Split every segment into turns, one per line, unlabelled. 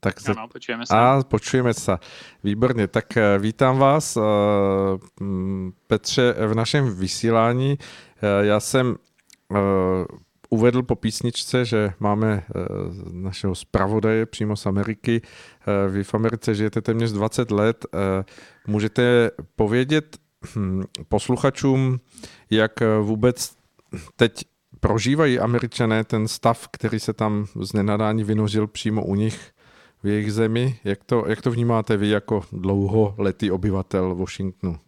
Tak
za... Ano, počujeme sa.
A počujeme sa. Výborně. Tak eh, vítám vás, eh, Petře, v našem vysílání. Eh, já jsem uvedl po písničce, že máme našeho zpravodaje přímo z Ameriky. Vy v Americe žijete téměř 20 let. Můžete povědět hm, posluchačům, jak vůbec teď prožívají američané ten stav, který se tam z nenadání vynožil přímo u nich v jejich zemi. Jak to, jak to vnímáte vy jako dlouholetý obyvatel Washingtonu?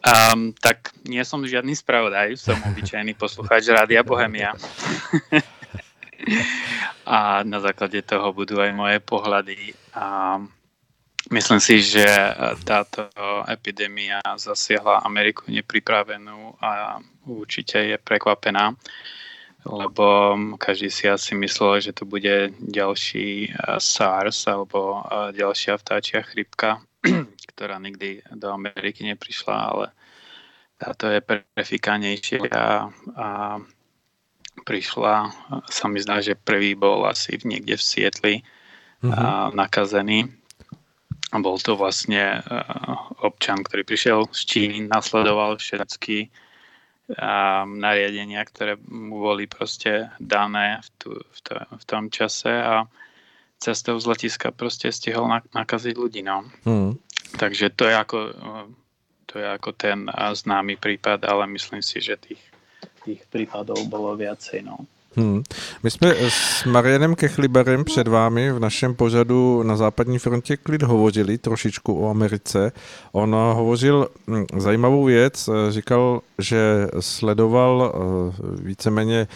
Um, tak nie som žiadny spravodaj, som obyčajný poslucháč Rádia Bohemia. a na základe toho budú aj moje pohľady. A myslím si, že táto epidémia zasiahla Ameriku nepripravenú a určite je prekvapená lebo každý si asi myslel, že to bude ďalší eh, SARS alebo eh, ďalšia vtáčia chrypka, ktorá nikdy do Ameriky neprišla, ale táto je prefikanejšia a, a prišla, sa mi zdá, že prvý bol asi niekde v Sietli mm-hmm. a, nakazený. A bol to vlastne občan, ktorý prišiel z Číny, nasledoval všetky a nariadenia, ktoré mu boli proste dané v, tu, v, to, v tom čase a cestou z letiska proste stihol nakaziť ľudí. No. Mm. Takže to je ako to je ako ten známy prípad, ale myslím si, že tých, tých prípadov bolo viacej. No.
Hmm. My jsme s Marianem Kechliberem před vámi v našem pořadu na západní frontě klid hovořili trošičku o Americe. On hovořil hm, zajímavou věc, říkal, že sledoval eh, víceméně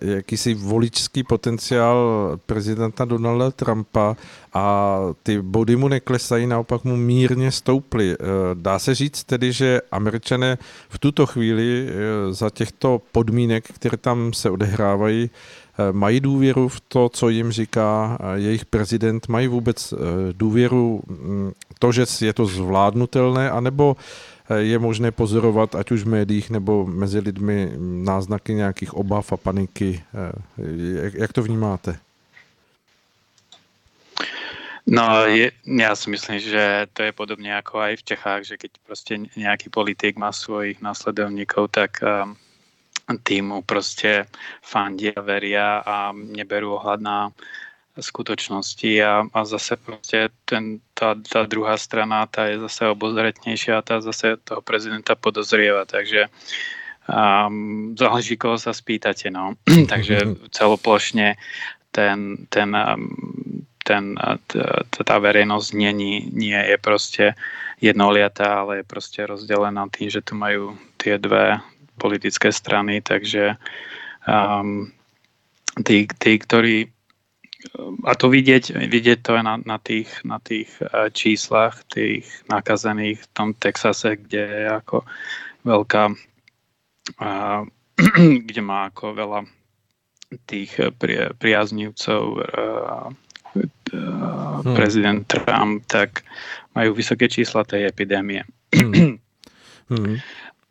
jakýsi voličský potenciál prezidenta Donalda Trumpa a ty body mu neklesají, naopak mu mírně stouply. Eh, dá se říct tedy, že američané v tuto chvíli eh, za těchto podmínek, které tam se odehrávají, eh, mají důvěru v to, co jim říká jejich prezident, mají vůbec důvěru mm, to, že je to zvládnutelné, anebo je možné pozorovat, ať už v médiích nebo mezi lidmi, náznaky nějakých obav a paniky. Jak, jak to vnímáte?
No, je, ja si myslím, že to je podobne ako aj v Čechách, že keď proste nejaký politik má svojich následovníkov, tak um, tým mu proste fandia, veria a neberú ohľad na skutočnosti a, a zase proste ten, tá, tá druhá strana, tá je zase obozretnejšia a tá zase toho prezidenta podozrieva, takže um, záleží, koho sa spýtate, no. takže celoplošne ten, ten um, ten, tá verejnosť nie, nie je proste jednoliatá, ale je proste rozdelená tým, že tu majú tie dve politické strany, takže um, tí, tí, ktorí a to vidieť, vidieť to aj na, na tých, na tých uh, číslach tých nakazených v tom Texase, kde je ako veľká uh, kde má ako veľa tých pri, priaznivcov uh, hmm. prezident Trump, tak majú vysoké čísla tej epidémie. Hmm.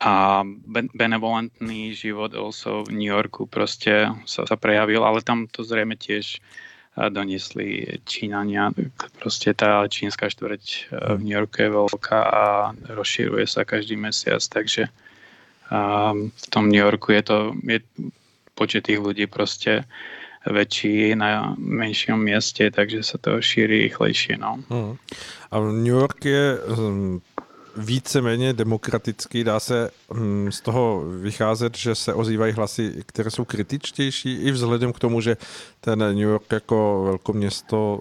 A benevolentný život also v New Yorku proste sa, sa prejavil, ale tam to zrejme tiež doniesli Číňania. Proste tá čínska štvrť v New Yorku je veľká a rozširuje sa každý mesiac, takže v tom New Yorku je to je počet tých ľudí proste väčší na menšom mieste, takže sa to šíří rýchlejšie. No. Hmm.
A New York je hm, víceméně demokratický, dá se hm, z toho vycházet, že se ozývají hlasy, které jsou kritičtější, i vzhledem k tomu, že ten New York jako velkoměsto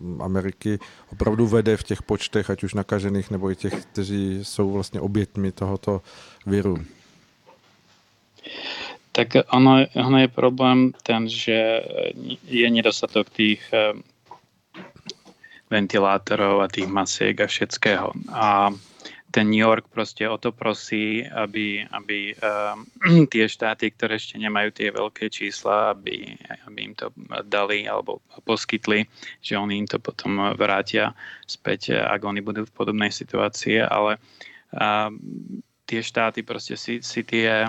hm, Ameriky opravdu vede v těch počtech, ať už nakažených, nebo i těch, kteří jsou vlastně obětmi tohoto viru.
Tak ono, ono je problém ten, že je nedostatok tých eh, ventilátorov a tých masiek a všetkého. A ten New York proste o to prosí, aby, aby um, tie štáty, ktoré ešte nemajú tie veľké čísla, aby, aby im to dali alebo poskytli, že oni im to potom vrátia späť, ak oni budú v podobnej situácii, ale um, tie štáty proste si, si tie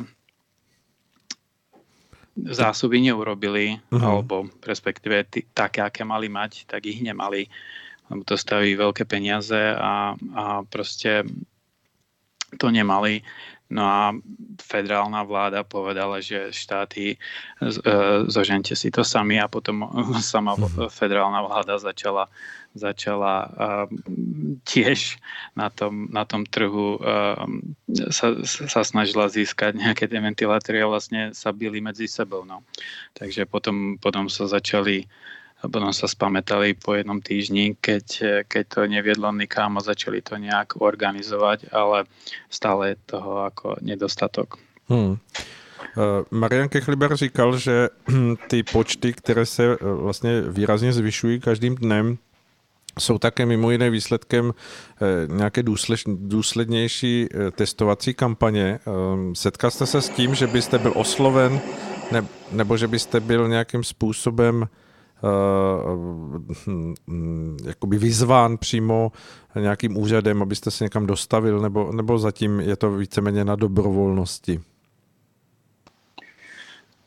zásoby neurobili, uh-huh. alebo respektíve t- také, aké mali mať, tak ich nemali, lebo to staví veľké peniaze a, a proste to nemali. No a federálna vláda povedala, že štáty e, zožente si to sami a potom sama mhm. federálna vláda začala, začala tiež na tom, na tom trhu sa, sa snažila získať nejaké tie ventilátory a vlastne sa byli medzi sebou. No. Takže potom, potom sa začali a potom sa spametali po jednom týždni, keď, keď to neviedlo nikam a začali to nejak organizovať, ale stále je toho ako nedostatok. Hmm.
Uh, Marian Kechliber říkal, že ty počty, které se uh, vlastně výrazně zvyšují každým dnem, jsou také mimo jiné výsledkem uh, nějaké důslednější testovací kampaně. Setkal jste se s tím, že byste byl osloven nebo že byste byl nějakým způsobem jakoby vyzván přímo nějakým úřadem, abyste se někam dostavil, nebo, nebo zatím je to víceméně na dobrovolnosti?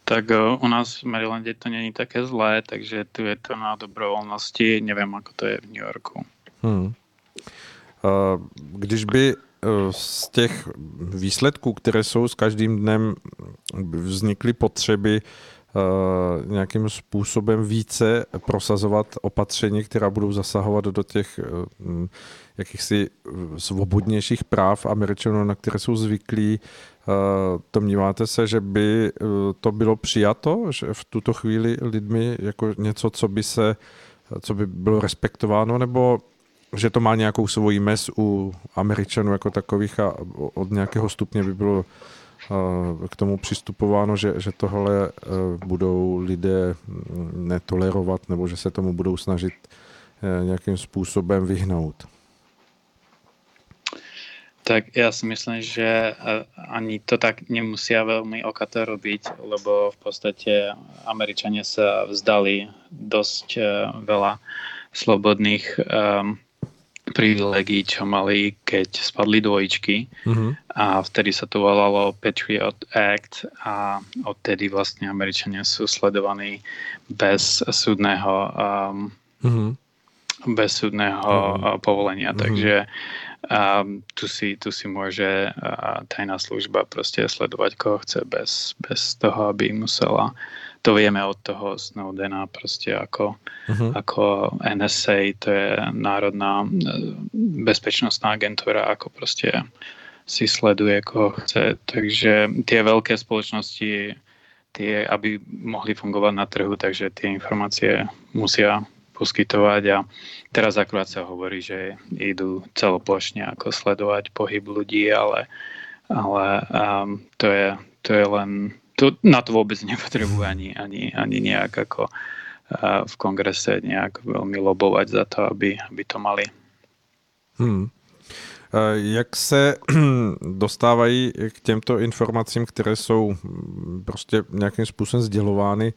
Tak uh, u nás v Marylande to není také zlé, takže tu je to na dobrovolnosti, nevím, ako to je v New Yorku. Hmm. Uh,
když by z těch výsledků, které jsou s každým dnem, vznikly potřeby Eh, nějakým způsobem více prosazovat opatření, která budou zasahovat do těch eh, hm, jakýchsi eh, svobodnějších práv Američanů, na které jsou zvyklí. Domníváte se, že by to bylo přijato, že v tuto chvíli lidmi jako něco, co by se, co by bylo respektováno, nebo že to má nějakou svoji mes u Američanů jako takových a od nějakého stupně by bylo k tomu přistupováno, že, že tohle e, budou lidé netolerovat nebo že se tomu budou snažit e, nějakým způsobem vyhnout?
Tak ja si myslím, že e, ani to tak nemusia veľmi okato robiť, lebo v podstate Američania sa vzdali dosť veľa slobodných um, privilegií, čo mali, keď spadli dvojičky uh-huh. a vtedy sa to volalo Patriot Act a odtedy vlastne Američania sú sledovaní bez súdneho um, uh-huh. bez súdneho uh-huh. povolenia, uh-huh. takže um, tu, si, tu si môže uh, tajná služba proste sledovať koho chce bez, bez toho, aby musela to vieme od toho Snowdena proste ako, uh-huh. ako NSA, to je Národná e, bezpečnostná agentúra, ako proste si sleduje, koho chce. Takže tie veľké spoločnosti, tie, aby mohli fungovať na trhu, takže tie informácie musia poskytovať a teraz akurát sa hovorí, že idú celoplošne ako sledovať pohyb ľudí, ale, ale um, to, je, to je len to, na to vôbec nepotrebujú ani, ani, ani nejak ako uh, v kongrese nejak veľmi lobovať za to, aby, aby to mali. Hmm.
Jak se dostávají k těmto informacím, které jsou prostě nějakým způsobem sdělovány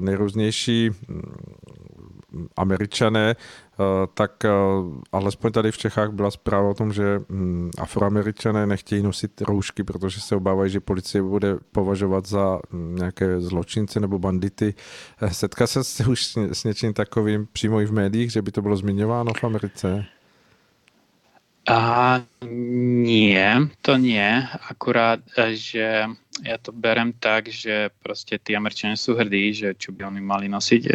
nejrůznější američané, Eh, tak eh, alespoň tady v Čechách byla zpráva o tom, že hm, afroameričané nechtějí nosit roušky, protože se obávají, že policie bude považovat za hm, nějaké zločince nebo bandity. Eh, setká se už s něčím takovým přímo i v médiích, že by to bylo zmiňováno v Americe?
A nie, to nie. Akurát, že ja to berem tak, že proste tí Američania sú hrdí, že čo by oni mali nosiť e,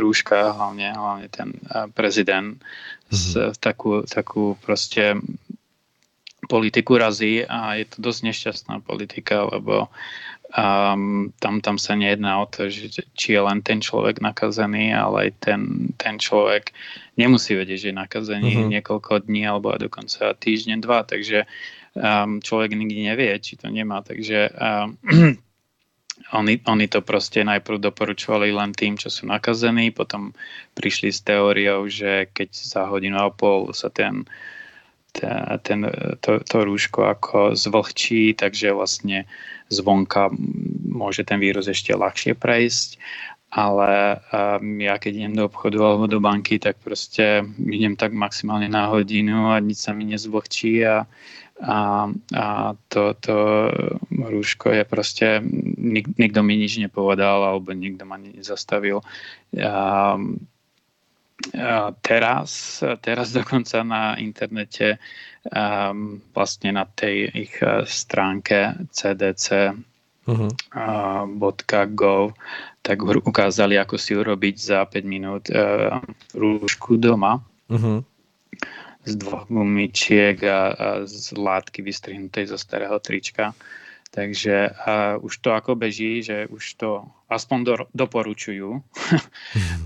rúška, hlavne, hlavne ten e, prezident mm-hmm. takú, takú proste politiku razí a je to dosť nešťastná politika, lebo um, tam, tam sa nejedná o to, že, či je len ten človek nakazený, ale aj ten, ten človek nemusí vedieť, že je nakazený uh-huh. niekoľko dní alebo dokonca týždeň, dva, takže um, človek nikdy nevie, či to nemá, takže um, oni, oni to proste najprv doporučovali len tým, čo sú nakazení, potom prišli s teóriou, že keď za hodinu a pol sa ten ten, to, to rúško ako zvlhčí, takže vlastne zvonka môže ten vírus ešte ľahšie prejsť, ale um, ja keď idem do obchodu alebo do banky, tak proste idem tak maximálne na hodinu a nič sa mi nezvlhčí a a, a to, to rúško je proste, nik, nikto mi nič nepovedal alebo nikto ma nezastavil. A, a teraz, teraz dokonca na internete um, vlastne na tej ich stránke cdc uh-huh. .gov, tak ukázali, ako si urobiť za 5 minút uh, rúšku doma. Uh-huh z dvoch gumičiek a, a z látky vystrihnutej zo starého trička. Takže a už to ako beží, že už to aspoň do, doporučujú,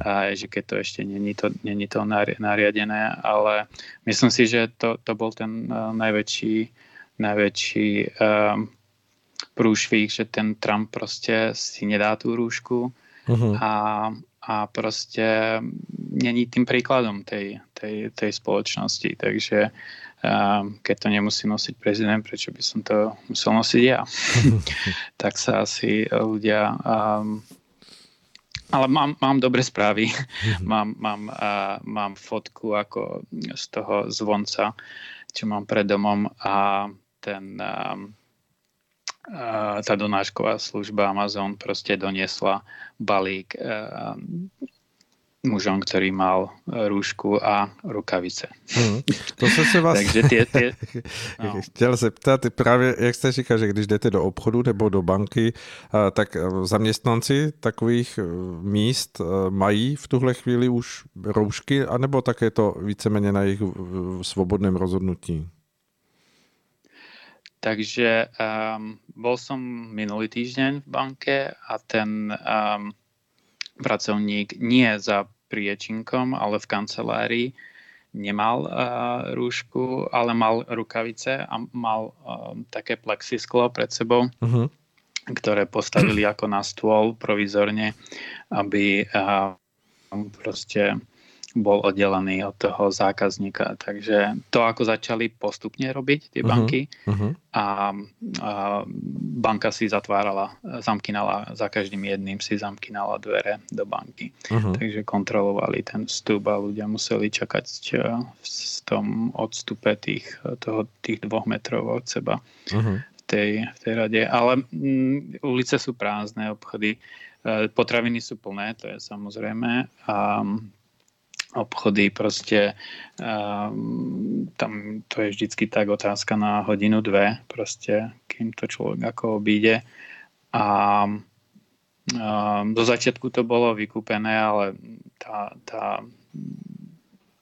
a, že keď to ešte není to, není to nariadené, ale myslím si, že to, to bol ten uh, najväčší, najväčší um, prúšvih, že ten Trump proste si nedá tú rúšku uh-huh. a a proste není tým príkladom tej, tej, tej spoločnosti. Takže um, keď to nemusí nosiť prezident, prečo by som to musel nosiť ja? tak sa asi ľudia... Um, ale mám, mám dobré správy. mám, mám, uh, mám fotku ako z toho zvonca, čo mám pred domom a ten... Um, tá donášková služba Amazon proste doniesla balík mužom, ktorý mal růžku a rukavice. Hmm.
To jsem se vás Takže tě, tě, no. chtěl zeptat, právě jak jste říkal, že když jdete do obchodu nebo do banky, tak zaměstnanci takových e, míst e, mají v tuhle chvíli už roušky, anebo také to víceméně na jejich svobodném rozhodnutí?
Takže um, bol som minulý týždeň v banke a ten um, pracovník nie za priečinkom, ale v kancelárii nemal uh, rúšku, ale mal rukavice a mal um, také plexisklo pred sebou, uh-huh. ktoré postavili ako na stôl provizorne, aby uh, proste bol oddelený od toho zákazníka. Takže to, ako začali postupne robiť tie mhm, banky uh-huh. a, a banka si zatvárala, zamkynala, za každým jedným si zamkynala dvere do banky. Uh-huh. Takže kontrolovali ten vstup a ľudia museli čakať v tom odstupe tých, toho, tých dvoch metrov od seba uh-huh. v, tej, v tej rade. Ale m, ulice sú prázdne, obchody, e, potraviny sú plné, to je samozrejme. A obchody proste um, tam to je vždycky tak otázka na hodinu, dve proste, kým to človek ako obíde. A um, do začiatku to bolo vykúpené, ale tá, tá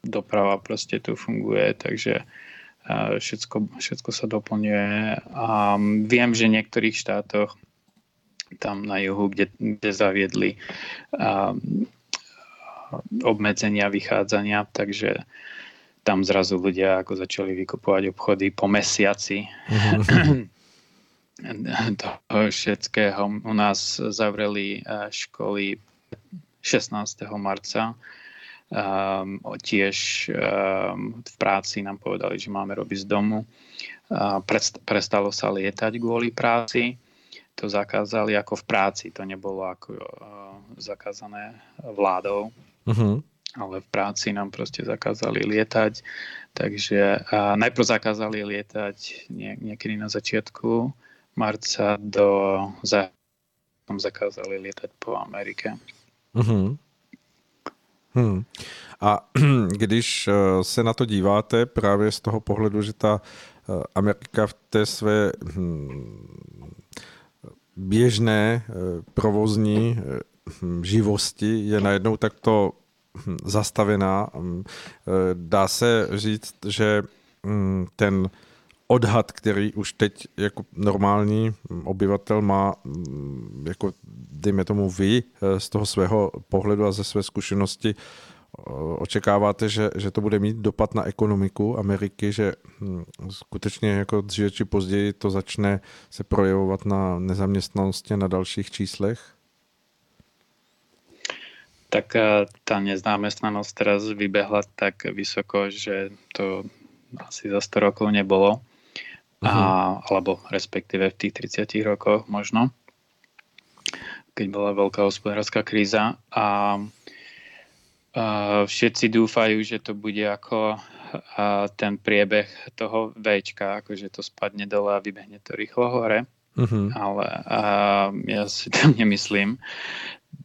doprava proste tu funguje, takže uh, všetko, všetko sa doplňuje. A viem, že v niektorých štátoch tam na juhu, kde, kde zaviedli um, obmedzenia vychádzania, takže tam zrazu ľudia ako začali vykupovať obchody po mesiaci mm-hmm. toho všetkého. U nás zavreli eh, školy 16. marca. Um, tiež um, v práci nám povedali, že máme robiť z domu. Uh, prest, prestalo sa lietať kvôli práci. To zakázali ako v práci, to nebolo ako uh, zakázané vládou. Uh-huh. Ale v práci nám proste zakázali lietať, takže a najprv zakázali lietať nie, niekedy na začiatku marca do za, zakázali lietať po Amerike. Uh-huh.
Hmm. A když eh, se na to díváte právě z toho pohledu, že ta eh, Amerika v té své hm, běžné eh, provozní živosti je najednou takto hm, zastavená. Hm, eh, dá se říct, že ten odhad, který už teď jako normální obyvatel má, jako dejme tomu vy, eh, z toho svého pohledu a ze své zkušenosti, eh, očekáváte, že, že to bude mít dopad na ekonomiku Ameriky, že skutečně jako dříve či později to začne se projevovat na nezaměstnanosti a na dalších číslech?
Tak tá neznámestnanosť teraz vybehla tak vysoko, že to asi za 100 rokov nebolo. Uh-huh. A, mhm. alebo respektíve v tých 30 rokoch možno, keď bola veľká hospodárska kríza. A, a všetci dúfajú, že to bude ako a ten priebeh toho Včka, akože to spadne dole a vybehne to rýchlo hore. Uh-huh. Ale a, ja si to nemyslím.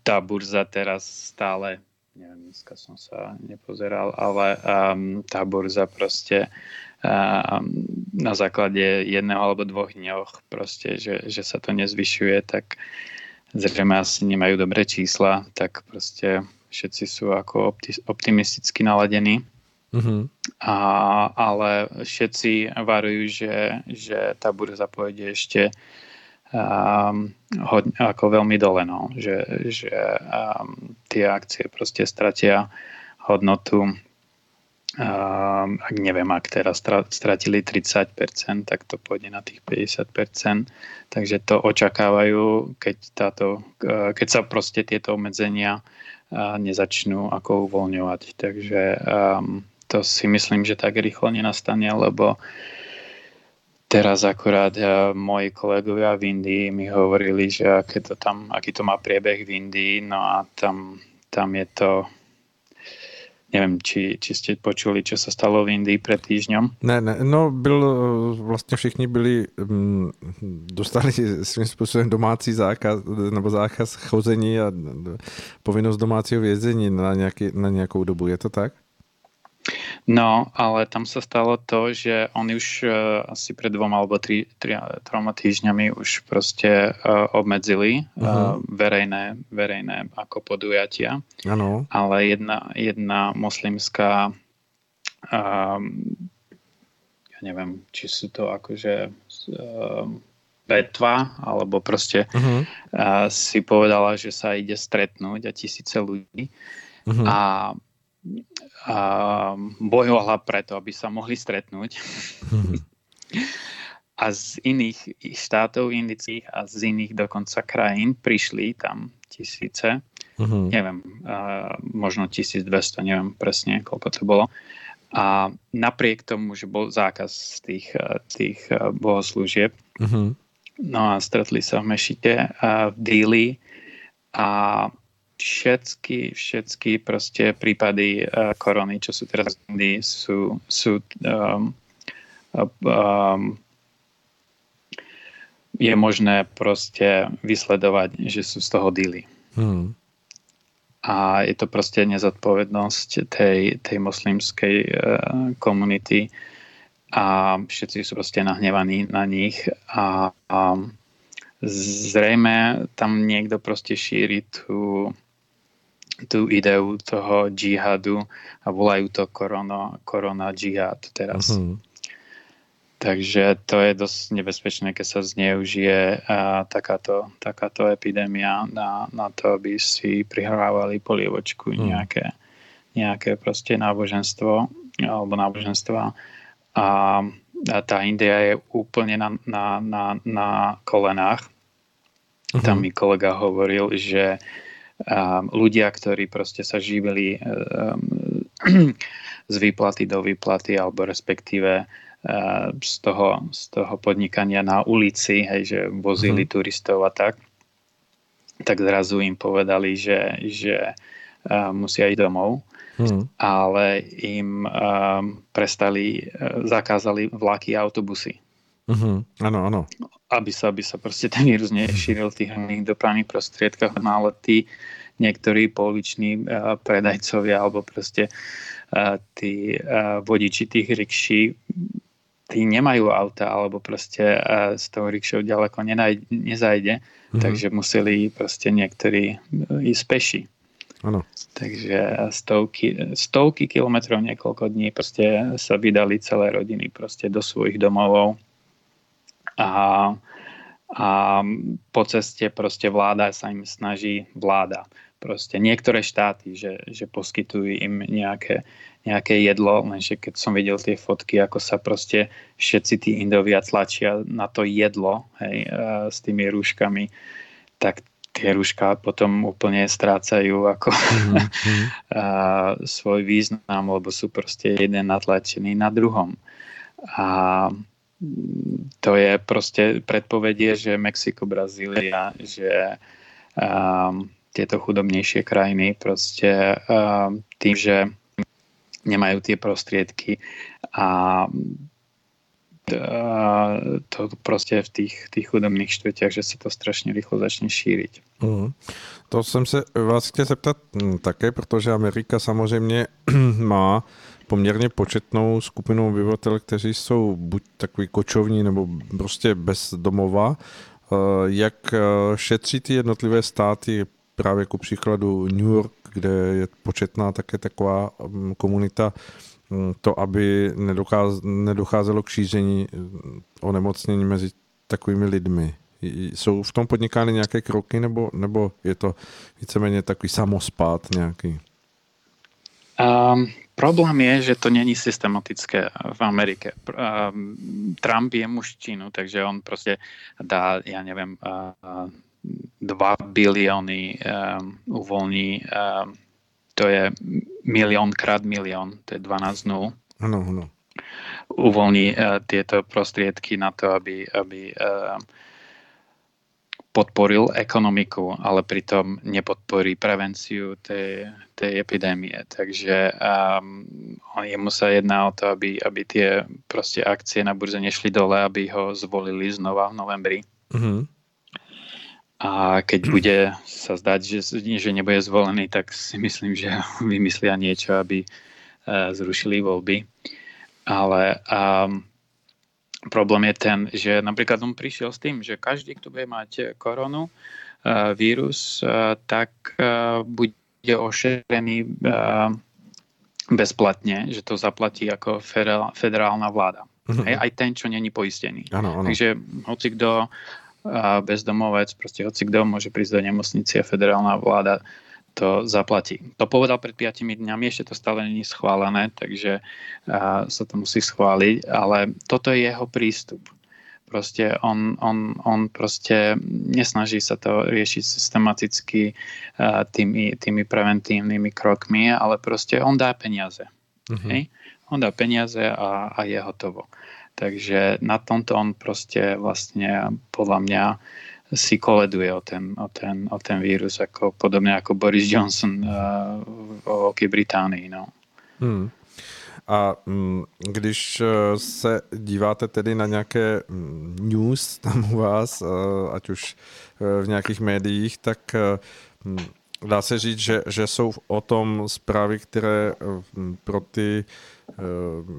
Tá burza teraz stále, neviem, dneska som sa nepozeral, ale um, tá burza proste um, na základe jedného alebo dvoch dňoch proste, že, že sa to nezvyšuje, tak zrejme asi nemajú dobré čísla, tak proste všetci sú ako optimisticky naladení. Mm-hmm. A, ale všetci varujú, že, že tá burza pôjde ešte um, ako veľmi dole, no. že, že um, tie akcie proste stratia hodnotu Um, ak neviem, ak teraz stratili 30%, tak to pôjde na tých 50%. Takže to očakávajú, keď, táto, keď sa proste tieto obmedzenia nezačnú ako uvoľňovať. Takže um, to si myslím, že tak rýchlo nenastane, lebo teraz akurát uh, moji kolegovia v Indii mi hovorili, že aké to tam, aký to má priebeh v Indii, no a tam, tam je to Nevím, či, či jste počuli, co se stalo v Indii před týždňom.
Ne, ne, no byl, vlastně všichni byli, mm, dostali svým způsobem domácí zákaz, nebo zákaz chození a povinnost domácího vězení na, nějaký, na nějakou dobu, je to tak?
No, ale tam sa stalo to, že oni už uh, asi pred dvoma alebo tri, tri, troma týždňami už proste uh, obmedzili uh, verejné, verejné ako podujatia.
Ano.
Ale jedna, jedna moslimská uh, ja neviem, či sú to akože uh, vetva, alebo proste uh-huh. uh, si povedala, že sa ide stretnúť a tisíce ľudí. Uh-huh. A a bojovala preto, aby sa mohli stretnúť. a z iných štátov indických a z iných dokonca krajín prišli tam tisíce, uh-huh. neviem, uh, možno 1200, neviem presne, koľko to bolo. A napriek tomu, že bol zákaz tých, tých bohoslúžieb, uh-huh. no a stretli sa v Mešite uh, v Dili a všetky, všetky proste prípady uh, korony, čo sú teraz v Indii, sú, sú um, um, je možné proste vysledovať, že sú z toho díly. Hmm. A je to proste nezodpovednosť tej, tej moslimskej uh, komunity a všetci sú proste nahnevaní na nich a, a zrejme tam niekto proste šíri tú tú ideu toho džihadu a volajú to korona, korona džihad teraz. Uh-huh. Takže to je dosť nebezpečné, keď sa zneužije a, takáto, takáto epidémia na, na to, aby si prihrávali polievočku uh-huh. nejaké, nejaké proste náboženstvo alebo náboženstva. A, a tá India je úplne na, na, na, na kolenách. Uh-huh. Tam mi kolega hovoril, že um, ľudia, ktorí proste sa živili um, z výplaty do výplaty alebo respektíve uh, z, toho, z toho podnikania na ulici, hej, že vozili mm. turistov a tak, tak zrazu im povedali, že, že musia ísť domov, mm. ale im um, prestali, uh, zakázali vlaky a autobusy.
Uh-huh. Áno, áno.
Aby sa, aby sa proste ten vírus nešíril v tých hlavných dopravných prostriedkách, no ale tí, niektorí poloviční uh, predajcovia alebo proste uh, tí uh, vodiči tých rikší tí nemajú auta alebo proste s tou rikšou ďaleko nenaj, nezajde, uh-huh. takže museli proste niektorí ísť peši.
Ano.
Takže stovky, stovky kilometrov niekoľko dní proste sa vydali celé rodiny proste do svojich domovov a, a po ceste proste vláda sa im snaží, vláda, proste niektoré štáty, že, že poskytujú im nejaké, nejaké jedlo, lenže keď som videl tie fotky, ako sa proste všetci tí Indovia tlačia na to jedlo hej, s tými rúškami, tak tie rúška potom úplne strácajú ako mm-hmm. svoj význam, lebo sú proste jeden natlačený na druhom. A to je proste predpovedie, že Mexiko, Brazília, že um, tieto chudobnejšie krajiny proste um, tým, že nemajú tie prostriedky a to prostě v těch, těch chudobných štvrťách, že se to strašně rychle začne šířit.
Mm. To jsem se vás chtěl zeptat hm, také, protože Amerika samozřejmě má poměrně početnou skupinu obyvatel, kteří jsou buď takový kočovní nebo prostě bez domova. Eh, jak eh, šetří ty jednotlivé státy, právě jako příkladu New York, kde je početná také taková hm, komunita, hm, to, aby nedocházelo k šíření onemocnění mezi takovými lidmi. Jsou v tom podnikány nějaké kroky, nebo, nebo je to víceméně takový samospát nějaký?
Um, problém je, že to není systematické v Amerike. Um, Trump je mužčinu, takže on prostě dá, já nevím, uh, 2 bilióny um, uvolní, um, to je milión krát milión, to je 12 nul.
Ano, ano.
Uvolní uh, tieto prostriedky na to, aby, aby uh, podporil ekonomiku, ale pritom nepodporí prevenciu tej, tej epidémie. Takže um, jemu sa jedná o to, aby, aby tie proste akcie na burze nešli dole, aby ho zvolili znova v novembri. Mm-hmm. A keď bude sa zdať, že, že nebude zvolený, tak si myslím, že vymyslia niečo, aby uh, zrušili voľby. Ale um, Problém je ten, že napríklad on prišiel s tým, že každý, kto bude mať koronu, uh, vírus, uh, tak bude ošetrený bezplatne, že to zaplatí ako federálna vláda. Aj, aj ten, čo není poistený.
Ano, ano.
Takže hoci kto bezdomovec, proste hoci kto môže prísť do nemocnice a federálna vláda to zaplatí. To povedal pred 5 dňami, ešte to stále není schválené, takže uh, sa to musí schváliť, ale toto je jeho prístup. Proste on, on, on proste nesnaží sa to riešiť systematicky uh, tými, tými preventívnymi krokmi, ale proste on dá peniaze. Hej? On dá peniaze a, a je hotovo. Takže na tomto on proste vlastne podľa mňa uh, si koleduje o ten, o ten, o ten vírus, jako, podobně jako Boris Johnson uh, o Velké Británii. No.
Hmm. A mm, když eh, se díváte tedy na nějaké mm, news tam u vás, eh, ať už v nějakých médiích, tak mm, dá se říct, že, že jsou o tom zprávy, které pro ty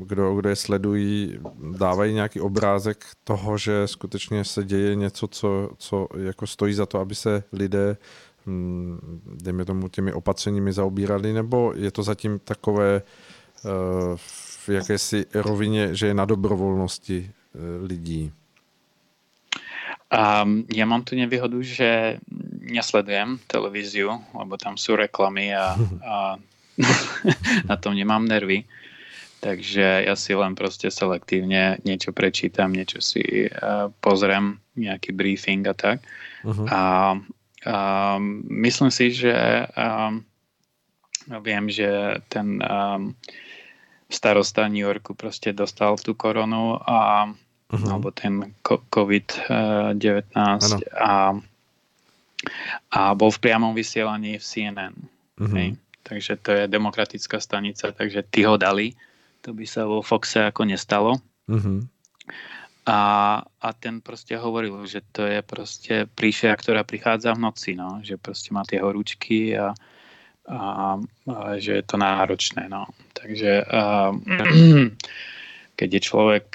kdo, kdo je sledují, dávají nějaký obrázek toho, že skutečně se děje něco, co, co jako stojí za to, aby se lidé hm, dejme tomu těmi opatřeními zaobírali, nebo je to zatím takové eh, v jakési rovině, že je na dobrovolnosti eh, lidí?
Um, ja mám tu nevýhodu, že nesledujem televíziu, lebo tam sú reklamy a, a na tom nemám nervy. Takže ja si len proste selektívne niečo prečítam, niečo si uh, pozriem, nejaký briefing a tak. Uh-huh. A uh, myslím si, že um, viem, že ten um, starosta New Yorku proste dostal tú koronu a uh-huh. alebo ten COVID-19 a, a bol v priamom vysielaní v CNN. Uh-huh. Hej? Takže to je demokratická stanica, takže ty ho dali to by sa vo Foxe ako nestalo. Uh-huh. A, a ten proste hovoril, že to je proste príšera, ktorá prichádza v noci, no, že proste má tie horúčky a, a, a že je to náročné. No. Takže a, keď je človek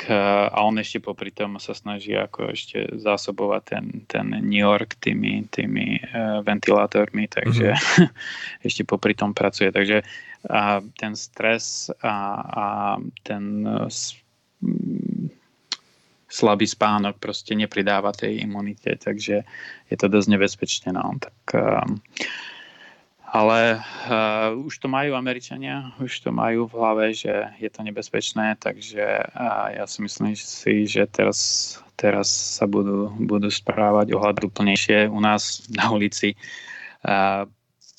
a on ešte popri tom sa snaží ako ešte zásobovať ten, ten New York tými, tými uh, ventilátormi, takže uh-huh. ešte popri tom pracuje. Takže a ten stres a, a ten e, slabý spánok prostě nepridáva tej imunite, takže je to dosť nebezpečné. No. Tak, um, ale uh, už to majú Američania, už to majú v hlave, že je to nebezpečné, takže uh, ja si myslím si, že teraz, teraz sa budú, budú správať ohľaduplnejšie u nás na ulici. Uh,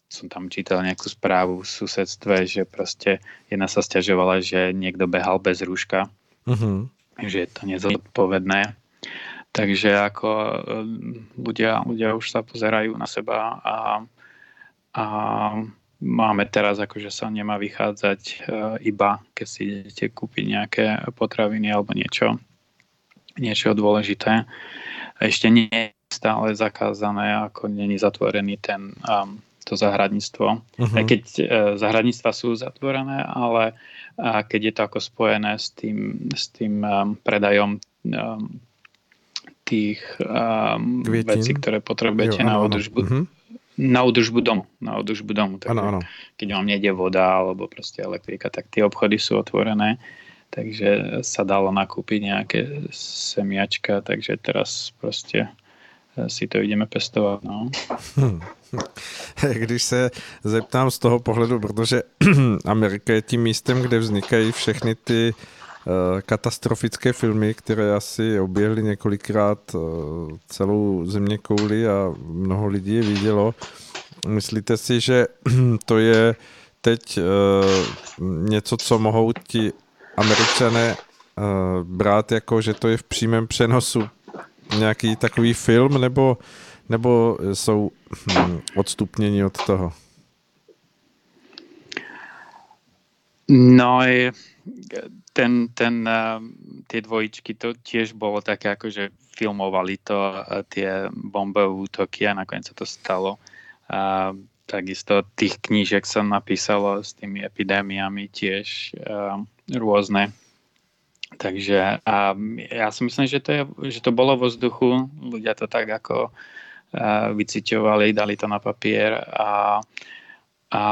som tam čítal nejakú správu v susedstve, že proste jedna sa stiažovala, že niekto behal bez rúška, uh-huh. že je to nezodpovedné. Takže ako ľudia, ľudia už sa pozerajú na seba a, a máme teraz, akože sa nemá vychádzať uh, iba, keď si idete kúpiť nejaké potraviny alebo niečo, niečo dôležité. Ešte nie je stále zakázané, ako není zatvorený ten, um, to zahradníctvo. Uh-huh. Aj keď uh, zahradníctva sú zatvorené, ale uh, keď je to ako spojené s tým, s tým um, predajom um, tých um, vecí, ktoré potrebujete jo, na údržbu. Uh-huh na údržbu domu. Na údržbu domu.
ano, ano.
Keď vám nejde voda alebo proste elektrika, tak tie obchody sú otvorené. Takže sa dalo nakúpiť nejaké semiačka, takže teraz proste e, si to ideme pestovat. No.
Hm. Když se zeptám z toho pohledu, protože Amerika je tím místem, kde vznikají všechny ty Eh, katastrofické filmy, které asi oběhly několikrát eh, celou země kouli a mnoho lidí je vidělo. Myslíte si, že to je teď eh, něco, co mohou ti američané brát jako, že to je v přímém přenosu nějaký takový film, nebo, nebo jsou hm, odstupnění od toho?
No, ten, ten, uh, tie dvojičky to tiež bolo také, ako že filmovali to, uh, tie bombové útoky a nakoniec sa to stalo. Uh, takisto tých knížek sa napísalo s tými epidémiami tiež uh, rôzne. Takže a ja si myslím, že to, je, že to bolo vo vzduchu, ľudia to tak ako uh, vyciťovali, dali to na papier a, a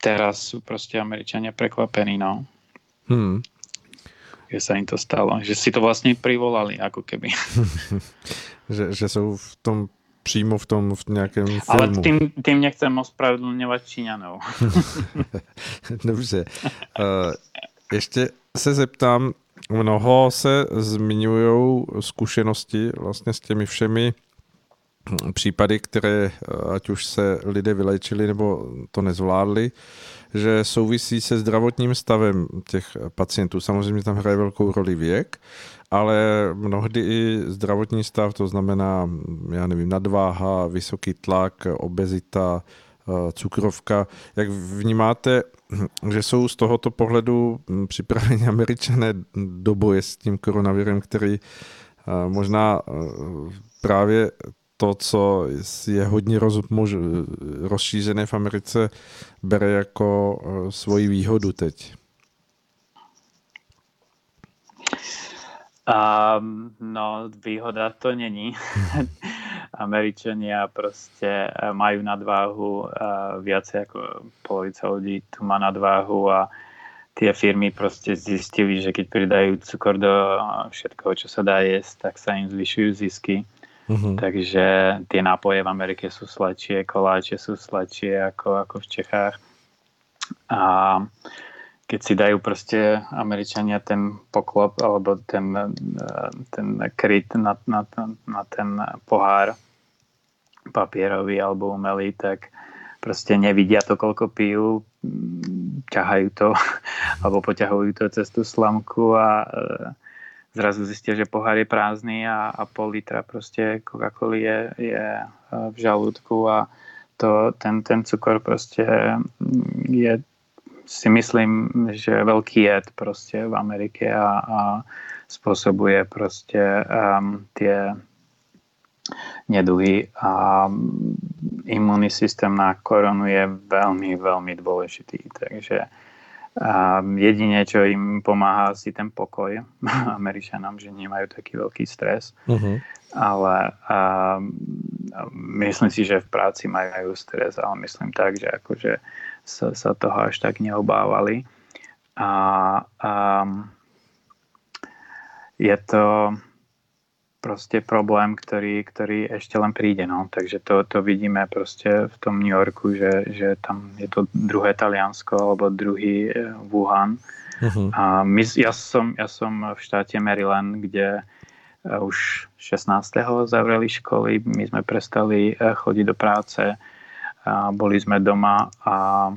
teraz sú proste Američania prekvapení, no. Hmm. Že sa im to stalo. Že si to vlastne privolali, ako keby.
že, že sú v tom přímo v tom v nějakém filmu.
Ale tým, tým nechcem ospravedlňovat Číňanov.
Dobře. Uh, ještě se zeptám, mnoho se zmiňují zkušenosti vlastně s těmi všemi případy, které ať už se lidé vylečili nebo to nezvládli, že souvisí se zdravotním stavem těch pacientů. Samozřejmě tam hraje velkou roli věk, ale mnohdy i zdravotní stav, to znamená, já nevím, nadváha, vysoký tlak, obezita, cukrovka. Jak vnímáte, že jsou z tohoto pohledu připraveni američané do boje s tím koronavirem, který možná právě to, co je hodně roz, mož, rozšířené v Americe, bere jako eh, svoji výhodu teď?
Um, no, výhoda to není. Američania proste eh, majú nadváhu, uh, viacej ako polovica ľudí tu má nadváhu a tie firmy proste zistili, že keď pridajú cukor do všetkoho, čo sa dá jesť, tak sa im zvyšujú zisky. Uh-huh. Takže tie nápoje v Amerike sú sladšie, koláče sú sladšie ako, ako v Čechách. A keď si dajú proste Američania ten poklop alebo ten, ten kryt na, na, na ten pohár papierový alebo umelý, tak proste nevidia to, koľko pijú, ťahajú to alebo poťahujú to cez tú slamku a zrazu zistia, že pohár je prázdny a, a pol litra proste Coca-Cola je, je e, v žalúdku a to, ten, ten cukor proste mm, je si myslím, že veľký jed proste v Amerike a, a spôsobuje proste um, tie neduhy a mm, imunný systém na koronu je veľmi, veľmi dôležitý. Takže a jedine, čo im pomáha asi ten pokoj Američanom, že nemajú taký veľký stres. Uh-huh. Ale a, myslím si, že v práci majú stres, ale myslím tak, že akože sa, sa toho až tak neobávali. A, a je to proste problém, ktorý, ktorý ešte len príde. No. Takže to, to vidíme proste v tom New Yorku, že, že tam je to druhé Taliansko alebo druhý eh, Wuhan. Uh-huh. A my, ja, som, ja som v štáte Maryland, kde eh, už 16. zavreli školy, my sme prestali eh, chodiť do práce, a boli sme doma a,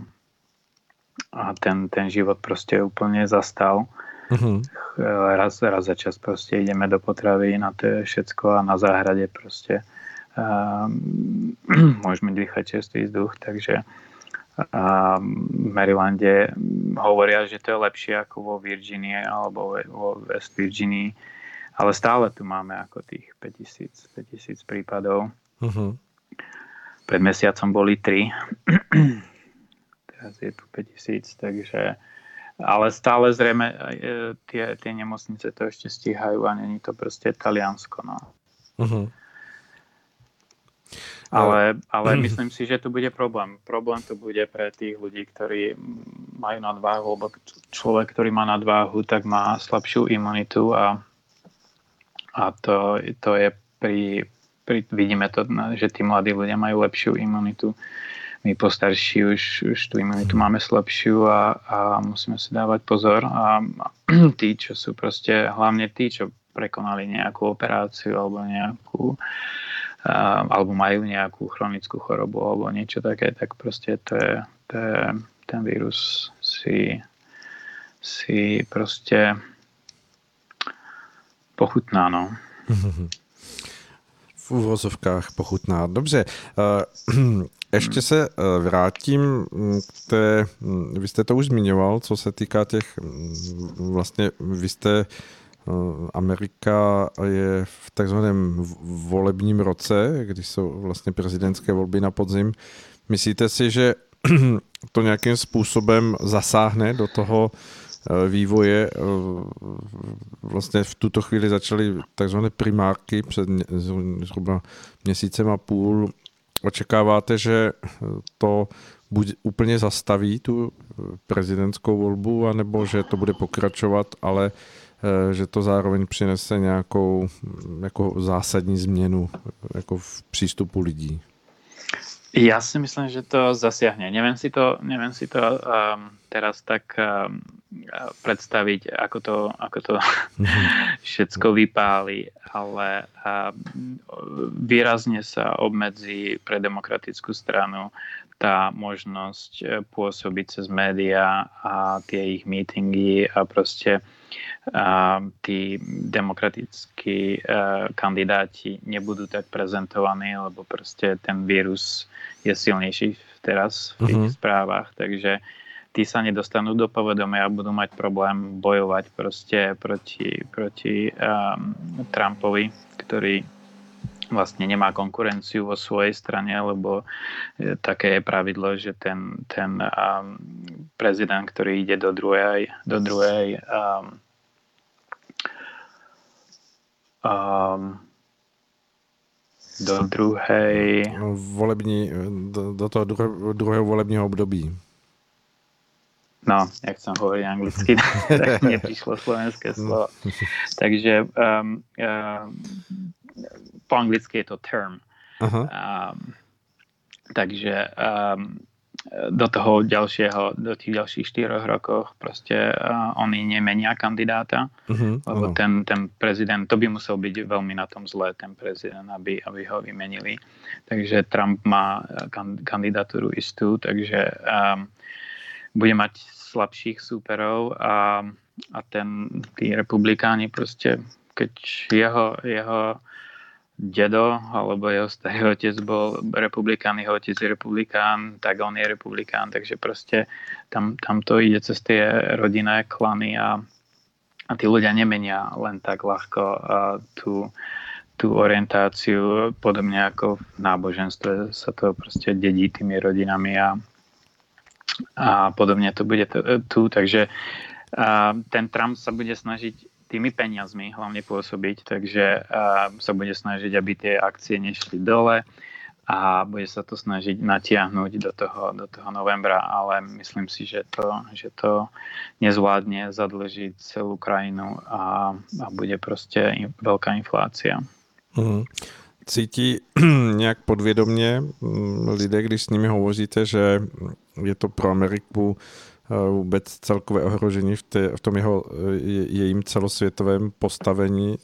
a ten, ten život proste úplne zastal. Uh-huh. Raz, raz za čas proste ideme do potravy, na to je všetko a na záhrade proste môžeme dýchať čerstvý vzduch, takže a v Marylande hovoria, že to je lepšie ako vo Virginii alebo vo West Virginii, ale stále tu máme ako tých 5000, 5000 prípadov. Uh-huh. Pred mesiacom boli 3, teraz je tu 5000, takže ale stále zrejme e, tie, tie nemocnice to ešte stíhajú a není to proste Taliansko. No. Uh-huh. Ale, ale mm. myslím si, že tu bude problém. Problém tu bude pre tých ľudí, ktorí majú nadváhu, lebo človek, ktorý má nadváhu, tak má slabšiu imunitu a, a to, to je pri, pri, vidíme to, že tí mladí ľudia majú lepšiu imunitu. My postarší už, už tú imunitu máme slabšiu a, a musíme si dávať pozor. A, a tí, čo sú proste, hlavne tí, čo prekonali nejakú operáciu alebo nejakú alebo majú nejakú chronickú chorobu alebo niečo také, tak proste to je, to je, ten vírus si, si proste pochutná, no.
V úvozovkách pochutná. Dobře. Ještě se vrátím k té, vy jste to už zmiňoval, co se týká těch, vlastně vy jste Eh, Amerika je v takzvaném volebním roce, kdy jsou vlastně prezidentské volby na podzim. Myslíte si, že to nějakým způsobem zasáhne do toho eh, vývoje? Eh, vlastně v tuto chvíli začaly takzvané primárky před zhruba měsícem a půl. Očekáváte, že to buď úplně zastaví tu prezidentskou volbu, anebo že to bude pokračovat, ale Eh, že to zároveň přinese nějakou jako zásadní změnu jako v přístupu lidí.
Ja si myslím, že to zasiahne. Neviem si to, neviem si to um, teraz tak um, predstaviť, ako to, ako to všetko vypáli, ale um, výrazne sa obmedzí pre demokratickú stranu tá možnosť eh, pôsobiť cez médiá a tie ich meetingy a proste a tí demokratickí uh, kandidáti nebudú tak prezentovaní, lebo proste ten vírus je silnejší teraz v tých uh-huh. správach, takže tí sa nedostanú do povedomia a budú mať problém bojovať proste proti, proti um, Trumpovi, ktorý vlastne nemá konkurenciu vo svojej strane, lebo e, také je pravidlo, že ten, ten um, prezident, ktorý ide do druhej, do druhej um, um, do druhej...
Volební, do, do toho druhé, druhého volebního období.
No, jak som hovoril anglicky, tak neprišlo slovenské slovo. Takže um, um, po anglicky je to term. Um, takže um, do toho ďalšieho, do tých ďalších štyroch rokoch proste uh, oni nemenia kandidáta, uh-huh, lebo uh-huh. ten, ten prezident, to by musel byť veľmi na tom zlé, ten prezident, aby, aby ho vymenili. Takže Trump má kan, kandidatúru istú, takže um, bude mať slabších súperov a, a ten, tí republikáni proste, keď jeho, jeho dedo alebo jeho starý otec bol republikán, jeho otec je republikán, tak on je republikán, takže proste tam, tam to ide cez tie rodinné klany a, a tí ľudia nemenia len tak ľahko tú, tú orientáciu, podobne ako v náboženstve sa to proste dedí tými rodinami a, a podobne to bude tu, takže a ten Trump sa bude snažiť tými peniazmi hlavne pôsobiť, takže sa bude snažiť, aby tie akcie nešli dole a bude sa to snažiť natiahnuť do toho, do toho novembra, ale myslím si, že to, že to nezvládne zadlžiť celú krajinu a, a bude proste veľká inflácia.
Mm. Cítí nějak podvědomně lidé, když s nimi hovoříte, že je to pro Ameriku vůbec celkové ohrožení v, té, v tom jeho je, jejím celosvětovém postavení,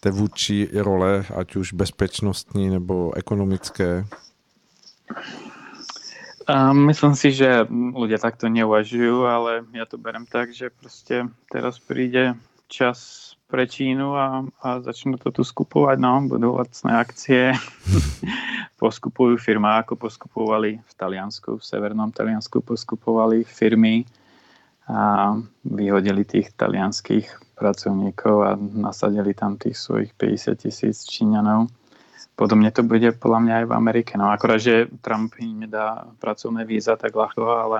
té, vůči role, ať už bezpečnostní nebo ekonomické?
Myslím si, že ľudia takto neuvažujú, ale ja to berem tak, že proste teraz príde čas pre Čínu a, a začnú to tu skupovať. No, budú lacné akcie. poskupujú firma, ako poskupovali v Taliansku, v severnom Taliansku poskupovali firmy a vyhodili tých talianských pracovníkov a nasadili tam tých svojich 50 tisíc Číňanov. Podobne to bude podľa mňa aj v Amerike. No akorát, že Trump im nedá pracovné víza tak ľahko, ale,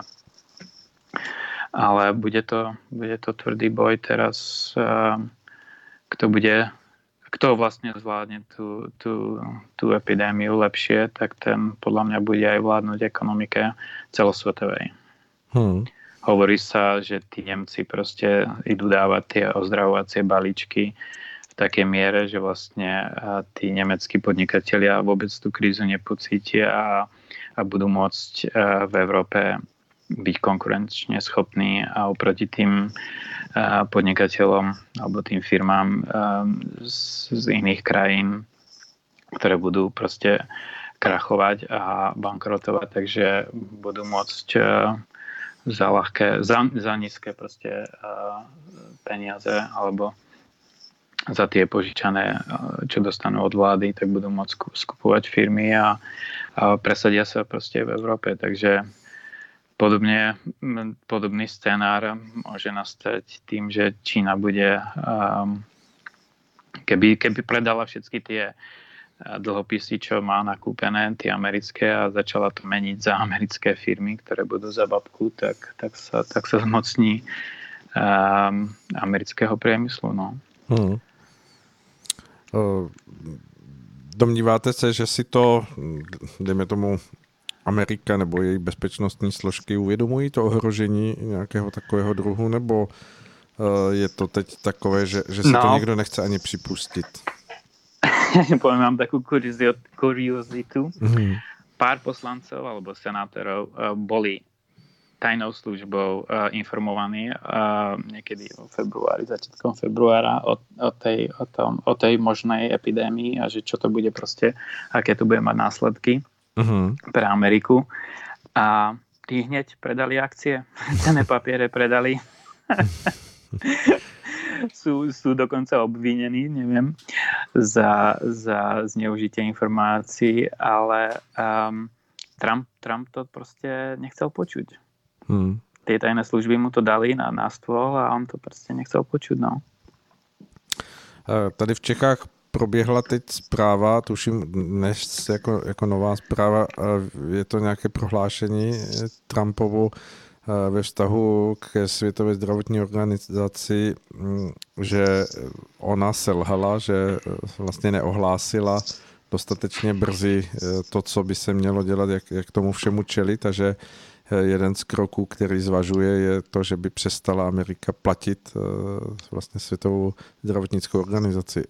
ale bude, to, bude to tvrdý boj teraz. Kto bude kto vlastne zvládne tú, tú, tú epidémiu lepšie, tak ten podľa mňa bude aj vládnuť ekonomike celosvetovej. Hmm. Hovorí sa, že tí Nemci proste idú dávať tie ozdravovacie balíčky v takej miere, že vlastne tí nemeckí podnikatelia vôbec tú krízu nepocítia a, a budú môcť v Európe byť konkurenčne schopný a oproti tým podnikateľom alebo tým firmám z, z iných krajín, ktoré budú proste krachovať a bankrotovať, takže budú môcť za ľahké, za, za nízke proste peniaze alebo za tie požičané, čo dostanú od vlády, tak budú môcť skupovať firmy a, a presadia sa proste v Európe. Takže Podobne, podobný scenár môže nastať tým, že Čína bude, um, keby, keby predala všetky tie dlhopisy, čo má nakúpené, tie americké a začala to meniť za americké firmy, ktoré budú za babku, tak, tak, sa, tak sa zmocní um, amerického priemyslu. No. Hmm.
Domníváte se, že si to, dejme tomu, Amerika nebo její bezpečnostní složky uvědomují to ohrožení nějakého takového druhu, nebo uh, je to teď takové, že, že si no. to někdo nechce ani připustit?
Poviem vám takú kuriozitu. Mm-hmm. Pár poslancov alebo senátorov uh, boli tajnou službou uh, informovaní niekedy v februári, začiatkom februára o, o, tej, o, tom, o tej možnej epidémii a že čo to bude proste, aké to bude mať následky uh-huh. pre Ameriku. A tí hneď predali akcie, cené papiere predali. sú, sú dokonca obvinení, neviem, za, za zneužitie informácií, ale um, Trump, Trump to proste nechcel počuť. Hmm. Tie tajné služby mu to dali na, na stôl a on to proste nechcel počuť, no.
Tady v Čechách proběhla teď zpráva, tuším dnes jako, jako nová zpráva, je to nějaké prohlášení Trumpovu eh, ve vztahu k Světové zdravotní organizaci, mm, že ona selhala, že eh, vlastně neohlásila dostatečně brzy eh, to, co by se mělo dělat, jak, jak tomu všemu čelit a že jeden z kroků, který zvažuje, je to, že by přestala Amerika platit vlastně Světovou zdravotnickou organizaci.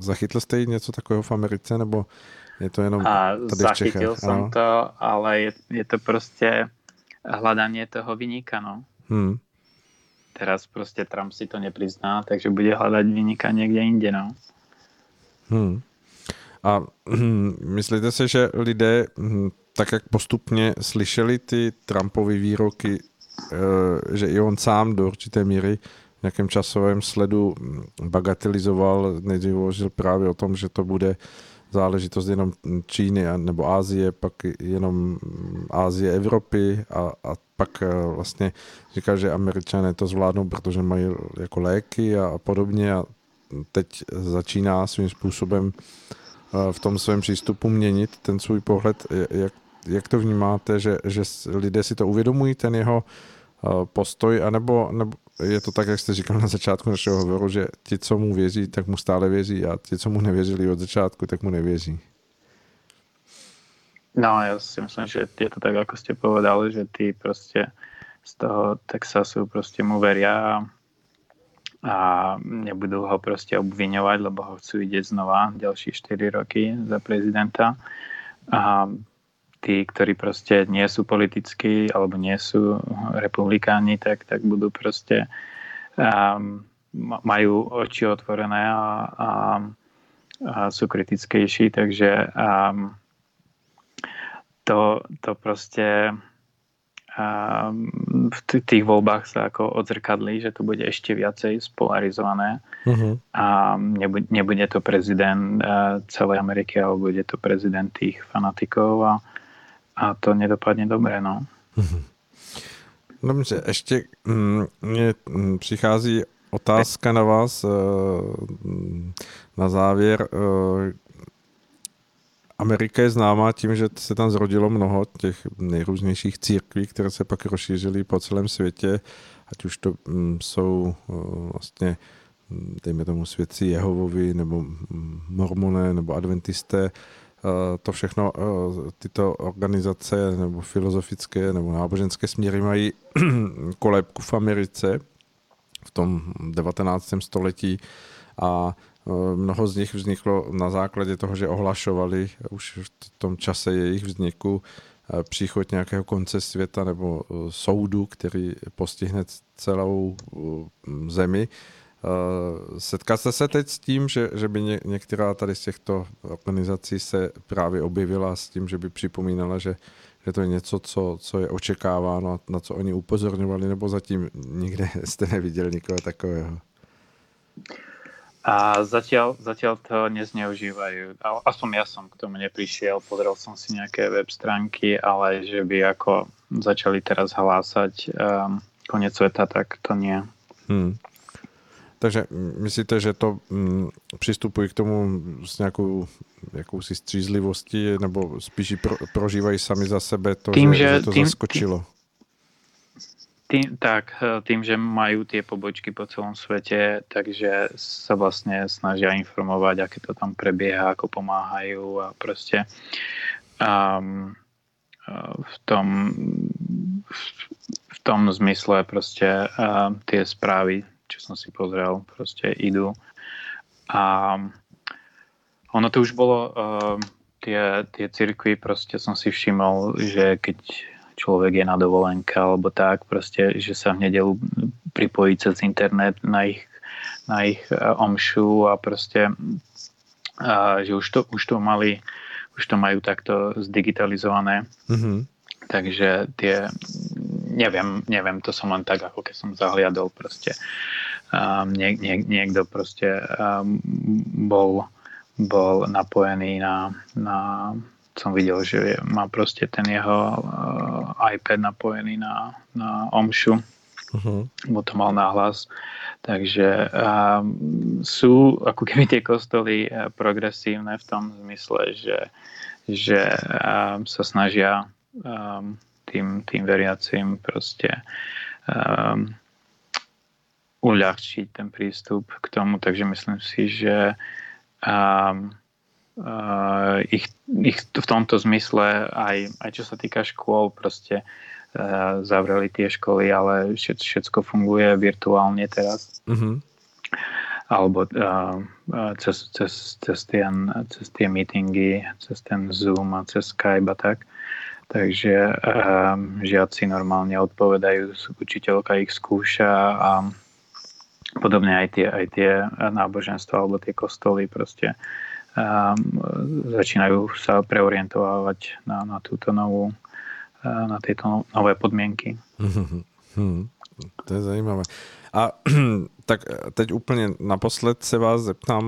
Zachytil jste něco takového v Americe, nebo je to jenom a tady v Čechách?
Zachytil som to, ale je, je to prostě hľadanie toho vyníka, no. Hmm. Teraz prostě Trump si to neprizná, takže bude hľadať vyníka někde jinde, no.
Hmm. A hm, myslíte si, že lidé hm, tak jak postupně slyšeli ty Trumpovy výroky, e, že i on sám do určité míry v nějakém časovém sledu bagatelizoval, nejdřív právě o tom, že to bude záležitost jenom Číny nebo Ázie, pak jenom Ázie, Evropy a, a pak e, vlastně říkal, že američané to zvládnou, protože mají jako léky a, a podobně a teď začíná svým způsobem e, v tom svém přístupu měnit ten svůj pohled. Jak jak to vnímáte, že, že lidé si to uvědomují, ten jeho uh, postoj, anebo nebo je to tak, jak jste říkal na začátku našeho hovoru, že ti, co mu věří, tak mu stále věří a ti, co mu nevěřili od začátku, tak mu nevěří.
No, ja si myslím, že je to tak, ako ste povedali, že tí proste z toho Texasu proste mu veria a nebudú ho proste obviňovať, lebo ho chcú idieť znova ďalšie 4 roky za prezidenta. A tí, ktorí proste nie sú politickí alebo nie sú republikáni, tak, tak budú proste um, majú oči otvorené a, a, a sú kritickejší, takže um, to, to proste v tých voľbách sa ako odzrkadli, že to bude ešte viacej spolarizované uh-huh. a nebude, nebude to prezident celej Ameriky, ale bude to prezident tých fanatikov a, a to nedopadne dobre. No.
Dobře, ještě mně přichází otázka na vás na závěr. Amerika je známá tím, že se tam zrodilo mnoho těch nejrůznějších církví, které se pak rozšířily po celém světě, ať už to mm, jsou eh, vlastně, mm, dejme tomu svědci Jehovovi, nebo mm, mormoné, nebo adventisté, eh, to všechno, eh, tyto organizace nebo filozofické nebo náboženské směry mají kolébku v Americe v tom 19. století a Eh, mnoho z nich vzniklo na základě toho, že ohlašovali už v tom čase jejich vzniku eh, příchod nějakého konce světa nebo eh, soudu, který postihne celou zemi. Setká jste se teď s tím, že, že by ně, některá tady z těchto organizací se právě objevila s tím, že by připomínala, že, že to je něco, co, co je očekáváno, na co oni upozorňovali, nebo zatím nikde jste neviděli nikoho takového?
A zatiaľ, zatiaľ to nezneužívajú. Aspoň ja som k tomu neprišiel, pozrel som si nejaké web stránky, ale že by ako začali teraz hlásať um, koniec sveta, tak to nie. Hmm.
Takže myslíte, že to mm, přistupují k tomu s nějakou jakousi střízlivostí, nebo spíš pro, prožívají sami za sebe to, tým, že, že to tým, zaskočilo? Tým,
tým, tak, e, tým, že majú tie pobočky po celom svete, takže sa vlastne snažia informovať, aké to tam prebieha, ako pomáhajú a proste um, v tom v tom zmysle proste uh, tie správy, čo som si pozrel, proste idú. A ono to už bolo, uh, tie, tie cirkvy, proste som si všimol, že keď človek je na dovolenke alebo tak, proste, že sa v nedelu pripojí cez internet na ich, na ich e, omšu a proste a, že už to, už to mali už to majú takto zdigitalizované. Mm-hmm. Takže tie, neviem, neviem, to som len tak, ako keď som zahliadol proste. Um, nie, nie, niekto proste um, bol, bol napojený na, na som videl, že má proste ten jeho uh, iPad napojený na, na Omšu, uh-huh. bo to mal náhlas. Takže um, sú ako keby tie kostoly uh, progresívne v tom zmysle, že, že um, sa snažia um, tým, tým veriacim proste um, uľahčiť ten prístup k tomu, takže myslím si, že um, uh, ich, ich v tomto zmysle aj, aj čo sa týka škôl proste uh, zavreli tie školy, ale všetko, všetko funguje virtuálne teraz. Mm-hmm. Alebo uh, cez, cez, cez, tie, cez tie meetingy, cez ten Zoom a cez Skype a tak. Takže uh, žiaci normálne odpovedajú, učiteľka ich skúša a podobne aj tie, aj tie náboženstva alebo tie kostoly proste začínajú sa preorientovať na, na túto novú na tieto nové podmienky.
Hmm, to je zajímavé. A tak teď úplně naposled se vás zeptám,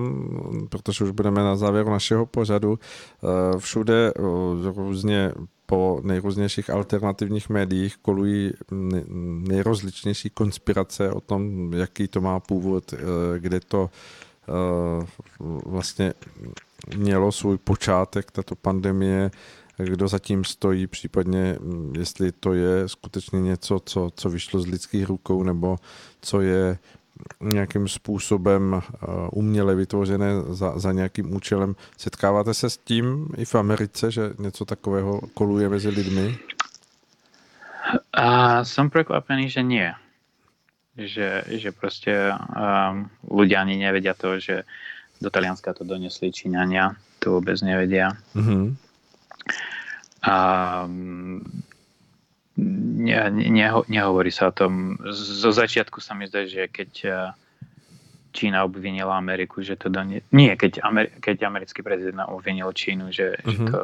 protože už budeme na závěru našeho pořadu. E, všude různě po nejrůznějších alternativních médiích kolují nejrozličnější konspirace o tom, jaký to má původ, e, kde to Eh, vlastně mělo svůj počátek, tato pandemie, kdo zatím stojí, případně hm, jestli to je skutečně něco, co, co vyšlo z lidských rukou, nebo co je nějakým způsobem eh, uměle vytvořené za, za nějakým účelem. Setkáváte se s tím i v Americe, že něco takového koluje mezi lidmi?
A som prekvapený, že nie že, že proste um, ľudia ani nevedia to, že do Talianska to donesli Číňania, to vôbec nevedia. Mm-hmm. A um, ne, neho, nehovorí sa o tom. Zo začiatku sa mi zdá, že keď uh, Čína obvinila Ameriku, že to donie... Nie, keď, Amer... keď americký prezident obvinil Čínu, že, mm-hmm. že mhm. to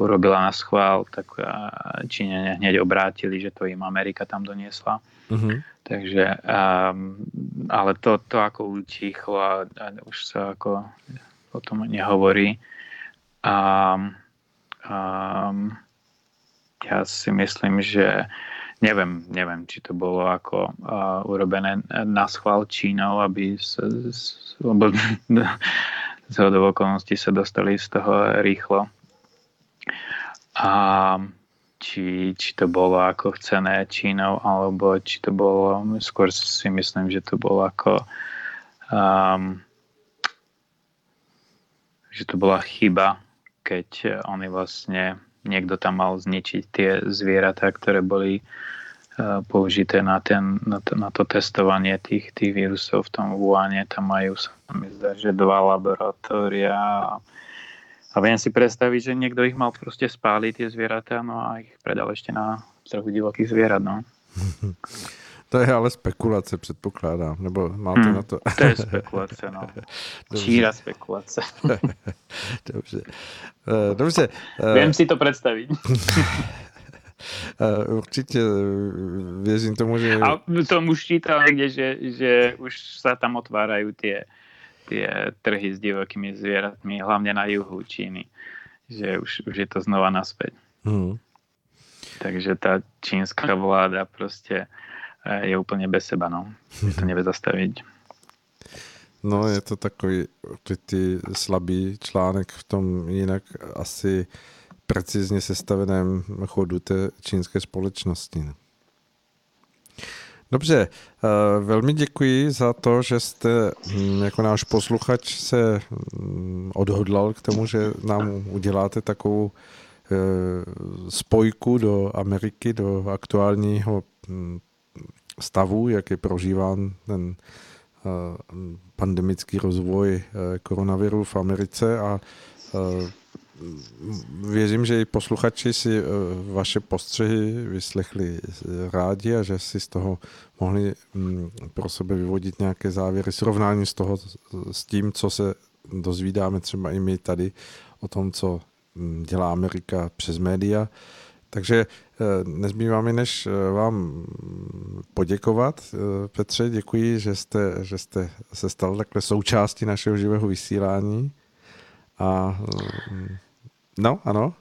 urobila na schvál, tak Číňania hneď obrátili, že to im Amerika tam doniesla. Uh-huh. Takže, um, ale to, to ako utichlo a, a už sa ako o tom nehovorí. Um, um, ja si myslím, že neviem, neviem, či to bolo ako uh, urobené na schvál Čínou, aby sa, lebo z okolností sa dostali z toho rýchlo. A či, či to bolo ako chcené Čínou, alebo či to bolo, skôr si myslím, že to bolo ako um, že to bola chyba, keď oni vlastne niekto tam mal zničiť tie zvieratá, ktoré boli uh, použité na, ten, na, to, na to testovanie tých, tých vírusov v tom Wuhane. Tam majú sa mi zdá, že dva laboratória a viem si predstaviť, že niekto ich mal proste spáliť tie zvieratá, no a ich predal ešte na trhu divokých zvierat, no.
To je ale spekulace, předpokládám. Nebo máte hmm, na to...
To je spekulace, no. Dobře. Číra spekulace.
Dobře. Eh, dobře.
Eh, viem si to predstaviť.
Eh, určitě věřím tomu, že...
A som už čítal niekde, že, že už sa tam otvárajú tie tie trhy s divokými zvieratmi, hlavne na juhu Číny. Že už, už je to znova naspäť. Mm. Takže tá čínska vláda proste je úplne bez seba, no. Je to nevie zastaviť.
No, je to takový určitý slabý článek v tom jinak asi precizně sestaveném chodu té čínské společnosti. No. Dobře, eh, velmi děkuji za to, že jste hm, jako náš posluchač se hm, odhodlal k tomu, že nám uděláte takovou eh, spojku do Ameriky, do aktuálního hm, stavu, jak je prožíván ten eh, pandemický rozvoj koronaviru v Americe a věřím, že i posluchači si eh, vaše postřehy vyslechli rádi a že si z toho mohli mm, pro sebe vyvodit nějaké závěry, srovnání z toho s tím, co se dozvídáme třeba i my tady o tom, co mm, dělá Amerika přes média. Takže eh, nezbývá mi, než eh, vám poděkovat. Petře, děkuji, že jste, že jste se stal takhle součástí našeho živého vysílání. A No, áno.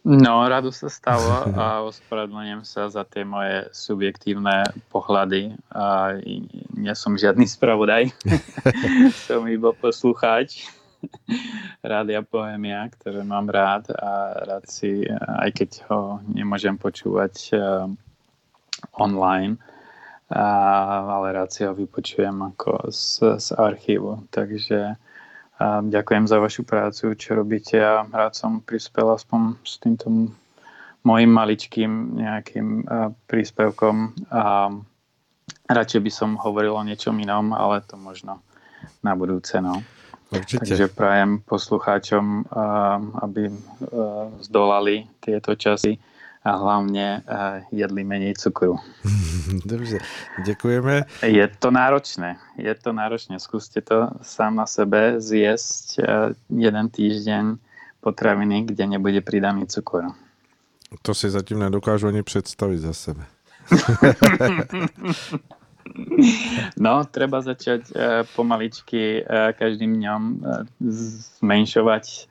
No, rado sa stalo a ospravedlňujem sa za tie moje subjektívne pohľady. A nie som žiadny spravodaj. som iba poslucháč Rádia Bohemia, ktoré mám rád a rád si, aj keď ho nemôžem počúvať uh, online, uh, ale rád si ho vypočujem ako z, z archívu. Takže a ďakujem za vašu prácu, čo robíte a rád som prispel aspoň s týmto mojim maličkým nejakým príspevkom a radšej by som hovoril o niečom inom, ale to možno na budúce. No. Určite. Takže prajem poslucháčom, aby zdolali tieto časy a hlavne uh, jedli menej cukru.
Dobře, děkujeme.
Je to náročné, je to náročné. Skúste to sám na sebe zjesť uh, jeden týždeň potraviny, kde nebude pridaný cukor.
To si zatím nedokážu ani představit za sebe.
no, treba začať uh, pomaličky uh, každým dňom uh, zmenšovať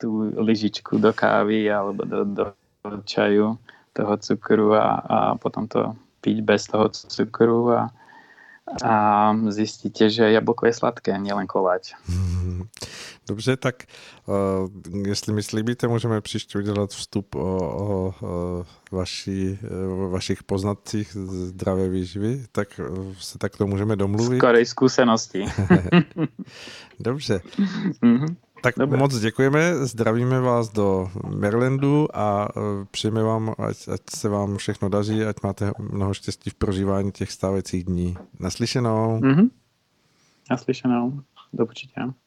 tú lyžičku do kávy alebo do, do čaju toho cukru a, a potom to piť bez toho cukru a, a zjistíte, že jablko je sladké, nielen koláč.
Dobře, tak uh, jestli mi slíbíte, můžeme příště udělat vstup o, o, o vaši, o vašich poznatcích zdravé výživy, tak se takto můžeme domluvit.
Skorej zkušenosti.
Dobře. Mm-hmm. Tak Dobre. moc děkujeme, zdravíme vás do Marylandu a e, přejeme vám, ať, ať se vám všechno daří, ať máte mnoho štěstí v prožívání těch stávajících dní. Naslyšenou. Mm-hmm.
Naslyšenou. Do počutia.